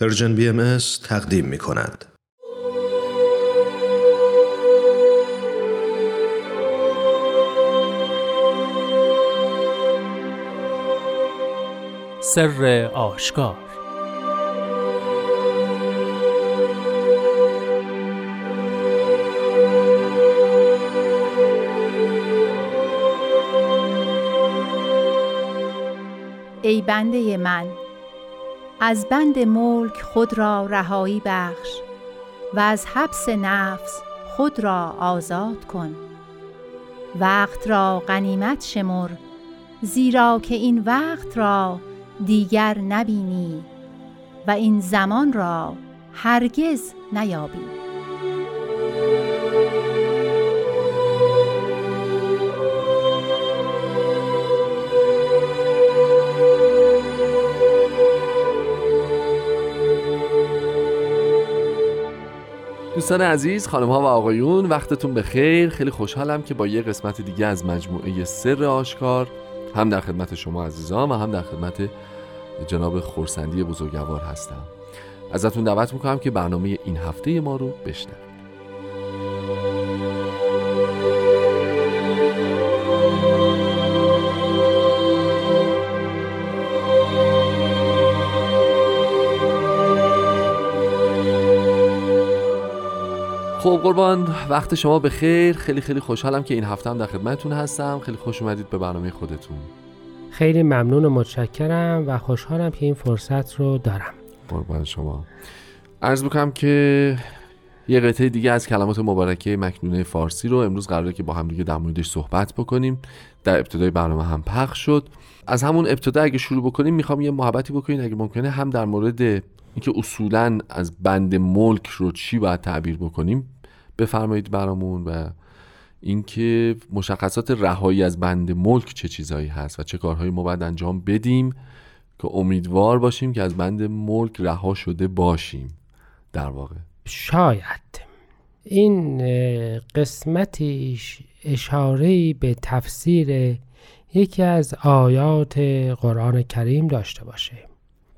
پرژن بی ام تقدیم می کند. سر آشکار ای بنده من از بند ملک خود را رهایی بخش و از حبس نفس خود را آزاد کن. وقت را غنیمت شمر زیرا که این وقت را دیگر نبینی و این زمان را هرگز نیابی. دوستان عزیز خانم ها و آقایون وقتتون به خیر خیلی خوشحالم که با یه قسمت دیگه از مجموعه سر آشکار هم در خدمت شما عزیزان و هم در خدمت جناب خورسندی بزرگوار هستم. ازتون دعوت می‌کنم که برنامه این هفته ما رو بشنوید. خب قربان وقت شما به خیر. خیلی خیلی خوشحالم که این هفته هم در خدمتتون هستم. خیلی خوش اومدید به برنامه خودتون. خیلی ممنون و متشکرم و خوشحالم که این فرصت رو دارم. قربان شما. عرض بکنم که یه قطعه دیگه از کلمات مبارکه مکنونه فارسی رو امروز قراره که با هم دیگه در موردش صحبت بکنیم. در ابتدای برنامه هم پخش شد. از همون ابتدا اگه شروع بکنیم می‌خوام یه محبتی بکنید اگه ممکنه هم در مورد اینکه اصولا از بند ملک رو چی باید تعبیر بکنیم بفرمایید برامون و اینکه مشخصات رهایی از بند ملک چه چیزهایی هست و چه کارهایی ما باید انجام بدیم که امیدوار باشیم که از بند ملک رها شده باشیم. در واقع. شاید. این قسمتیش اشاره به تفسیر یکی از آیات قرآن کریم داشته باشه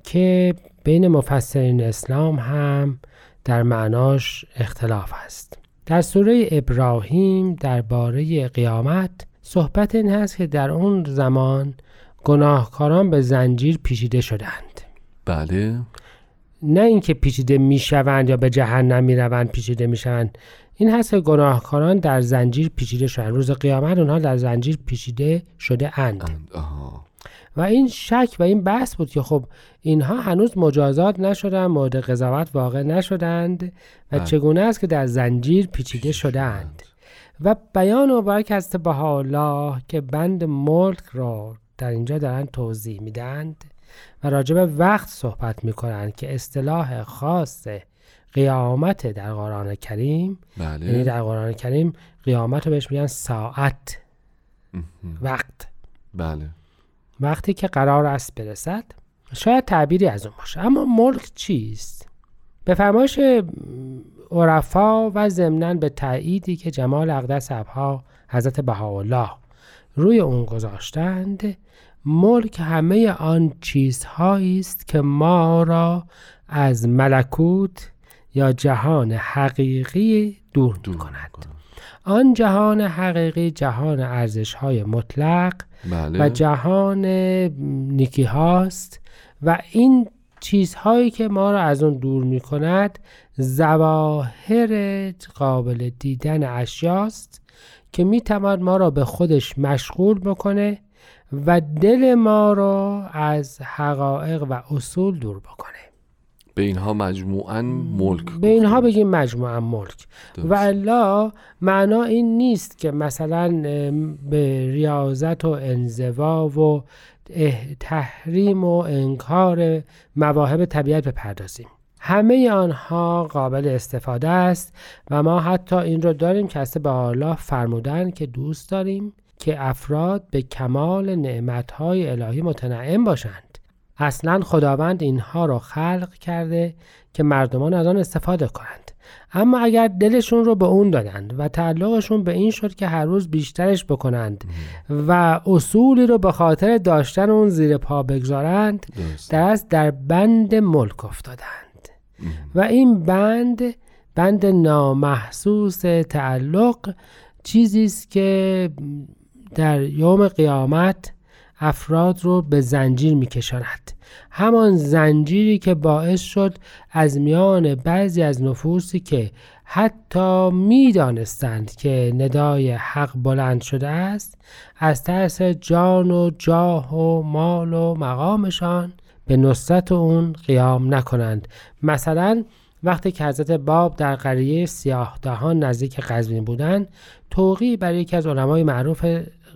که بین مفسرین اسلام هم در معناش اختلاف هست. در سوره ابراهیم درباره قیامت صحبت این هست که در اون زمان گناهکاران به زنجیر پیچیده شدند. بله. نه اینکه پیچیده می‌شوند یا به جهنم می‌روند پیچیده می‌شوند. این هست که گناهکاران در زنجیر پیچیده شدند. روز قیامت اونها در زنجیر پیچیده شده اند. و این شک و این بحث بود که خب اینها هنوز مجازات نشدن مورد قضاوت واقع نشدند و بله. چگونه است که در زنجیر پیچیده شدند. و بیان مبارک از الله که بند ملک را در اینجا دارن توضیح میدند و راجع به وقت صحبت می‌کنند که اصطلاح خاص قیامت در قرآن کریم بله. یعنی در قرآن کریم قیامت رو بهش میگن ساعت وقت. بله. وقتی که قرار است برسد شاید تعبیری از اون باشه. اما ملک چیست؟ به فرمایش عرفا و ضمنا به تأییدی که جمال اقدس ابها حضرت بهاءالله روی اون گذاشتند ملک همه آن چیزهایی است که ما را از ملکوت یا جهان حقیقی دور, دور کند آن جهان حقیقی جهان ارزش های مطلق بله. و جهان نیکی هاست و این چیزهایی که ما را از اون دور می کند زواهر قابل دیدن اشیاست که می ما را به خودش مشغول بکنه و دل ما را از حقایق و اصول دور بکنه به اینها مجموعا ملک به اینها بگیم مجموعا ملک. و الا معنا این نیست که مثلا به ریاضت و انزوا و تحریم و انکار مواهب طبیعت بپردازیم. همه آنها قابل استفاده است و ما حتی این رو داریم که به الله فرمودن که دوست داریم که افراد به کمال نعمتهای الهی متنعم باشند. اصلا خداوند اینها را خلق کرده که مردمان از آن استفاده کنند. اما اگر دلشون رو به اون دادند و تعلقشون به این شد که هر روز بیشترش بکنند و اصولی رو به خاطر داشتن اون زیر پا بگذارند در از در بند ملک افتادند. و این بند بند نامحسوس تعلق چیزی است که در یوم قیامت افراد رو به زنجیر میکشاند. همان زنجیری که باعث شد از میان بعضی از نفوسی که حتی می‌دانستند که ندای حق بلند شده است از ترس جان و جاه و مال و مقامشان به نصرت اون قیام نکنند. مثلا وقتی که حضرت باب در قریه سیاه دهان نزدیک قزوین بودند توقی برای یکی از علمای معروف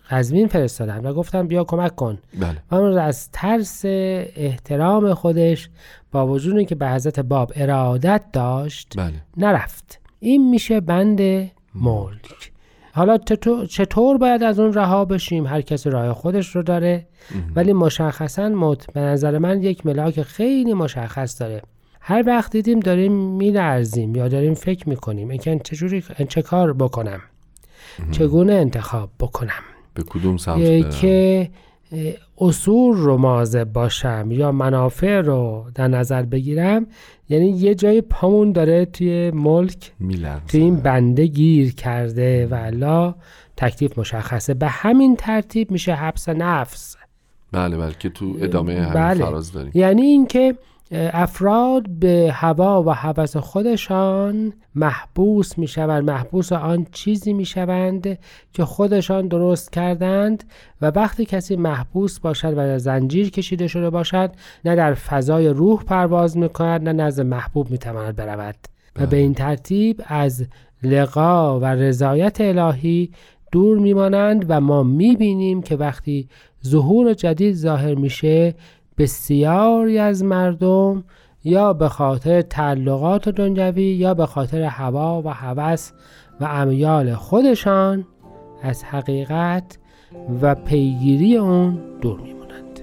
قزوین فرستادن و گفتن بیا کمک کن. بله. و اون از ترس احترام خودش با وجود که به حضرت باب ارادت داشت بله. نرفت. این میشه بند ملک حالا چطور باید از اون رها بشیم؟ هر کسی راه خودش رو داره. ولی مشخصا مت به نظر من یک ملاک خیلی مشخص داره. هر وقت دیدیم داریم میلرزیم یا داریم فکر می‌کنیم. اینکه چجوری چه کار بکنم. چگونه انتخاب بکنم. به کدوم سمت که اصول رو مواظب باشم یا منافع رو در نظر بگیرم. یعنی یه جای پامون داره توی ملک. توی این بنده گیر کرده و الله تکلیف مشخصه. به همین ترتیب میشه حبس نفس. بله بله که تو ادامه همین بله. فراز داریم. یعنی اینکه افراد به هوا و هوس خودشان محبوس می شوند محبوس آن چیزی می شوند که خودشان درست کردند و وقتی کسی محبوس باشد و در زنجیر کشیده شده باشد نه در فضای روح پرواز می کند نه نزد محبوب می تواند برود. و به این ترتیب از لقا و رضایت الهی دور میمانند و ما می‌بینیم که وقتی ظهور جدید ظاهر میشه بسیاری از مردم یا به خاطر تعلقات دنیوی یا به خاطر هوا و هوس و امیال خودشان از حقیقت و پیگیری اون دور میمونند.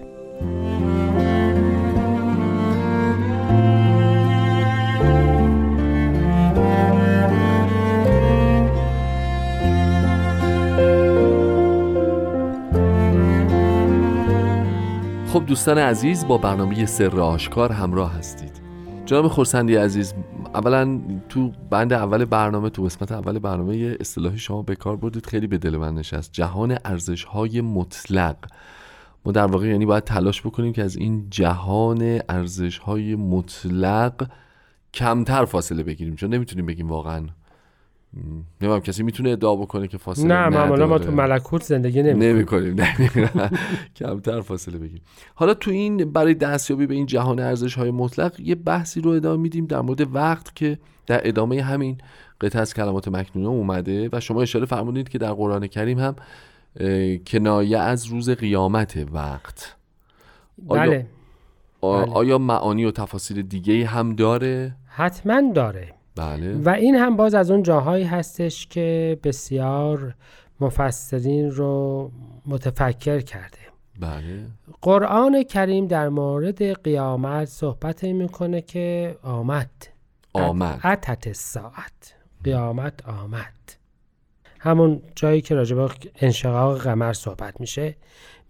خب دوستان عزیز با برنامه سر آشکار همراه هستید. جناب خورسندی عزیز اولا تو بند اول برنامه تو قسمت اول برنامه اصطلاحی شما به کار بردید خیلی به دل من نشست. جهان ارزش های مطلق. ما در واقع یعنی باید تلاش بکنیم که از این جهان ارزش های مطلق کمتر فاصله بگیریم چون نمی‌تونیم بگیم واقعا نمیم کسی می‌تونه ادعا بکنه که فاصله نه معمولا ما. تو ملکوت زندگی نمی نمی کنیم کمتر فاصله بگیریم حالا تو این برای دستیابی به این جهان ارزش های مطلق یه بحثی رو ادامه میدیم در مورد وقت که در ادامه همین قطعه از کلمات مکنونه اومده و شما اشاره فرمودید که در قرآن کریم هم کنایه از روز قیامت وقت آیا, بله بله. آیا معانی و تفاصیل دیگه هم داره؟ حتما داره بله. و این هم باز از اون جاهایی هستش که بسیار مفسرین رو متفکر کرده. بله. قرآن کریم در مورد قیامت صحبت می‌کنه که آمد. آمد. اتت ساعت قیامت آمد. همون جایی که راجع انشقاق قمر صحبت میشه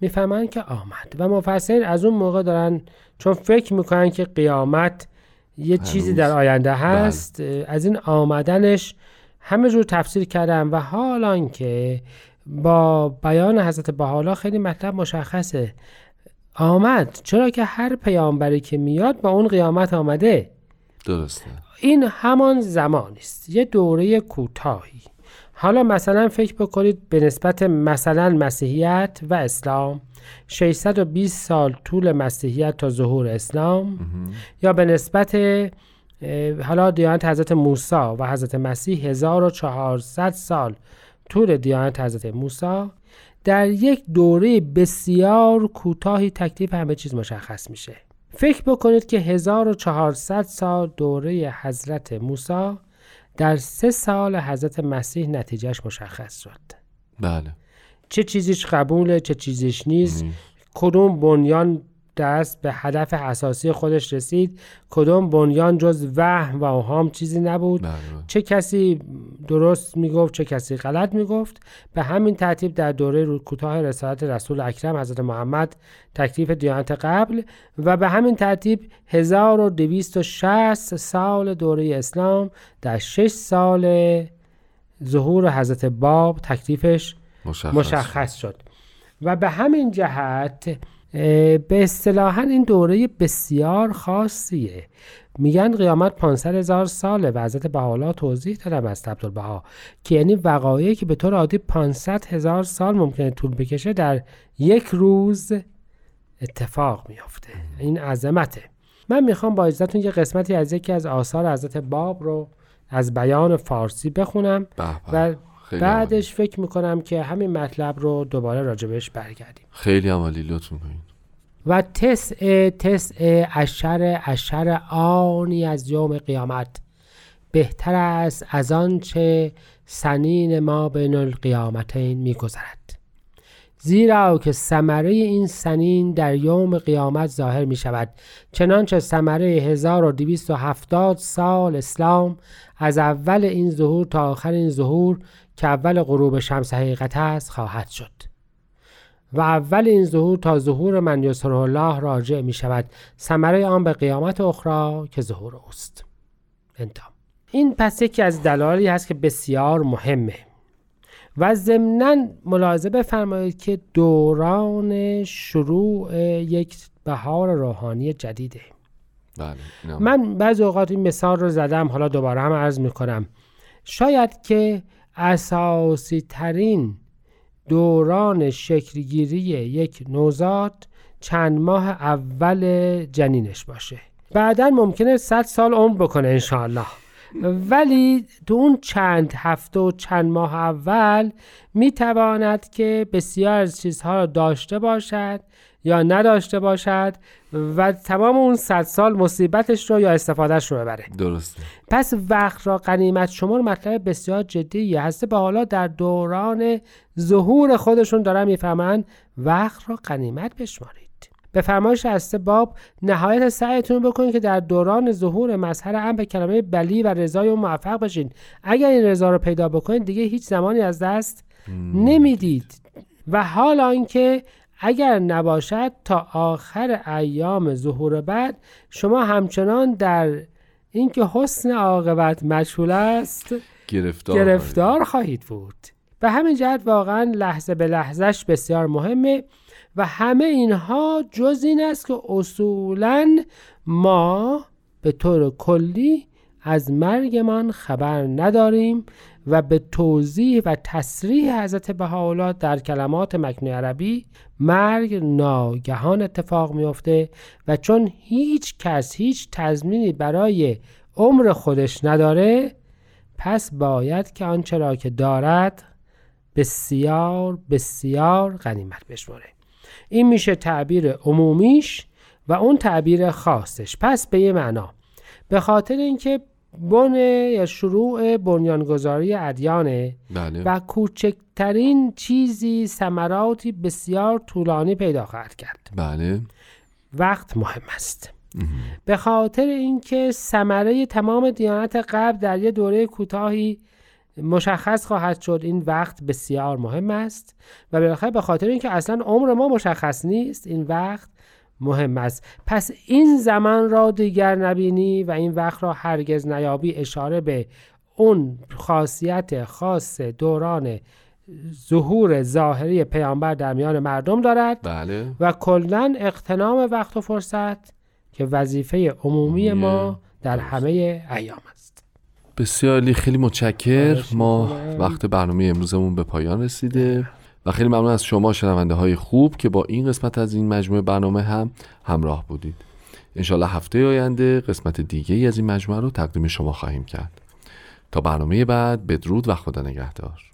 می‌فهمن که آمد. و مفسرین از اون موقع دارن چون فکر می‌کنن که قیامت یه چیزی هنوز. در آینده هست از این آمدنش همه جور تفسیر کردن و حالان که با بیان حضرت بحالا خیلی مطلب مشخصه. آمد. چرا که هر پیامبری که میاد با اون قیامت آمده؟ درسته. این همان زمان است یه دوره کوتاهی. حالا مثلا فکر بکنید به نسبت مثلا مسیحیت و اسلام 620 سال طول مسیحیت تا ظهور اسلام یا به نسبت حالا دیانت حضرت موسی و حضرت مسیح 1400 سال طول دیانت حضرت موسی در یک دوره بسیار کوتاهی تکلیف همه چیز مشخص میشه. فکر بکنید که 1400 سال دوره حضرت موسی در سه سال حضرت مسیح نتیجهش مشخص شد. بله. چه چیزیش قبوله چه چیزیش نیست. نیست. کدوم بنیان دست به هدف اساسی خودش رسید. کدوم بنیان جز وهم و اوهام چیزی نبود؟ بله. چه کسی درست می‌گفت چه کسی غلط می‌گفت؟ به همین ترتیب در دوره کوتاه رسالت رسول اکرم حضرت محمد تکلیف دیانت قبل و به همین ترتیب 1260 سال دوره اسلام در 6 سال ظهور حضرت باب تکلیفش مشخص, مشخص شد. و به همین جهت به اصطلاحا این دوره بسیار خاصیه. میگن قیامت 500 هزار ساله و حضرت بحالا توضیح دادم از عبدالبها که یعنی وقایعی که به طور عادی 500 هزار سال ممکنه طول بکشه در یک روز اتفاق میافته. این عظمته. من می‌خوام با اجازهتون یه قسمتی از یکی از آثار حضرت باب رو از بیان فارسی بخونم به به. و خیلی بعدش عالی. فکر می‌کنم که همین مطلب رو دوباره راجبش برگردیم. خیلی عمالی لطف می‌کنید و تسع تسع اشر اشر آنی از یوم قیامت. بهتر است از آنچه سنین ما بین القیامتین میگذرد. زیرا که ثمره این سنین در یوم قیامت ظاهر می شود چنانچه ثمره 1270 سال اسلام از اول این ظهور تا آخر این ظهور که اول غروب شمس حقیقت است خواهد شد. و اول این ظهور تا ظهور من یسره الله راجع می شود. ثمره آن به قیامت اخرى که ظهور اوست. انتها. این پس یکی از دلایلی هست که بسیار مهمه. و ضمنا ملاحظه بفرمایید که دوران شروع یک بهار روحانی جدیده. بله. من بعض اوقات این مثال رو زدم حالا دوباره هم عرض می‌کنم. شاید که اساسی ترین دوران شکلگیری یک نوزاد چند ماه اول جنینش باشه. بعدا ممکنه 100 سال عمر بکنه انشاءالله. ولی تو اون چند هفته و چند ماه اول می‌تواند که بسیار از چیزها را داشته باشد یا نداشته باشد و تمام اون صد سال مصیبتش رو یا استفادهش رو ببره. درسته. پس وقت را غنیمت شمار مطلب بسیار جدیه. هسته به حالا در دوران ظهور خودشون دارن می‌فهمن وقت را غنیمت بشمارید. به فرمایش هسته باب نهایت سعیتون بکنید که در دوران ظهور مظهر ام به کلمه بلی و رضای اون موفق بشین اگر این رضا رو پیدا بکنید دیگه هیچ زمانی از دست نمی‌دید. و حالا اینکه اگر نباشد تا آخر ایام ظهور بعد شما همچنان در اینکه حسن عاقبت مشغول است گرفتار گرفتار خواهید بود. به همین جهت واقعا لحظه به لحظهش بسیار مهمه. و همه اینها جز این است که اصولا ما به طور کلی از مرگمان خبر نداریم و به توضیح و تصریح حضرت بهاءالله در کلمات مکنون عربی مرگ ناگهان اتفاق میفته و چون هیچ کس هیچ تضمینی برای عمر خودش نداره پس باید که آنچه را که دارد بسیار بسیار غنیمت بشماره. این میشه تعبیر عمومیش و اون تعبیر خاصش. پس به یه معنا به خاطر اینکه بن یا شروع بنیانگذاری ادیانه بله. و کوچکترین چیزی ثمراتی بسیار طولانی پیدا خواهد کرد. بله. وقت مهم است. به خاطر اینکه ثمره تمام دیانت قبل در یه دوره کوتاهی مشخص خواهد شد این وقت بسیار مهم است و بالاخره به خاطر اینکه اصلا عمر ما مشخص نیست این وقت مهم است. پس این زمان را دیگر نبینی و این وقت را هرگز نیابی اشاره به اون خاصیت خاص دوران ظهور ظاهری پیامبر در میان مردم دارد بله. و کلا اقتنام وقت و فرصت که وظیفه عمومی ما در. همه ایام بسیار. خیلی متشکر ما. وقت برنامه امروزمون به پایان رسیده و خیلی ممنون از شما شنونده های خوب که با این قسمت از این مجموعه برنامه هم همراه بودید انشالله هفته آینده قسمت دیگه ای از این مجموعه رو تقدیم شما خواهیم کرد تا برنامه بعد بدرود و خدا نگهدار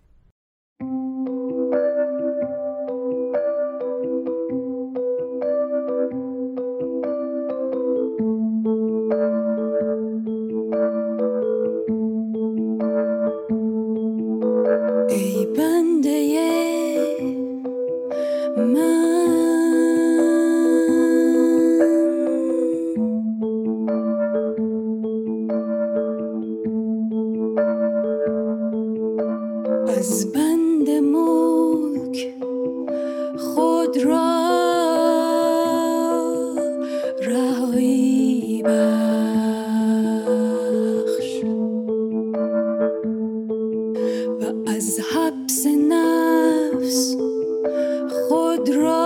drop.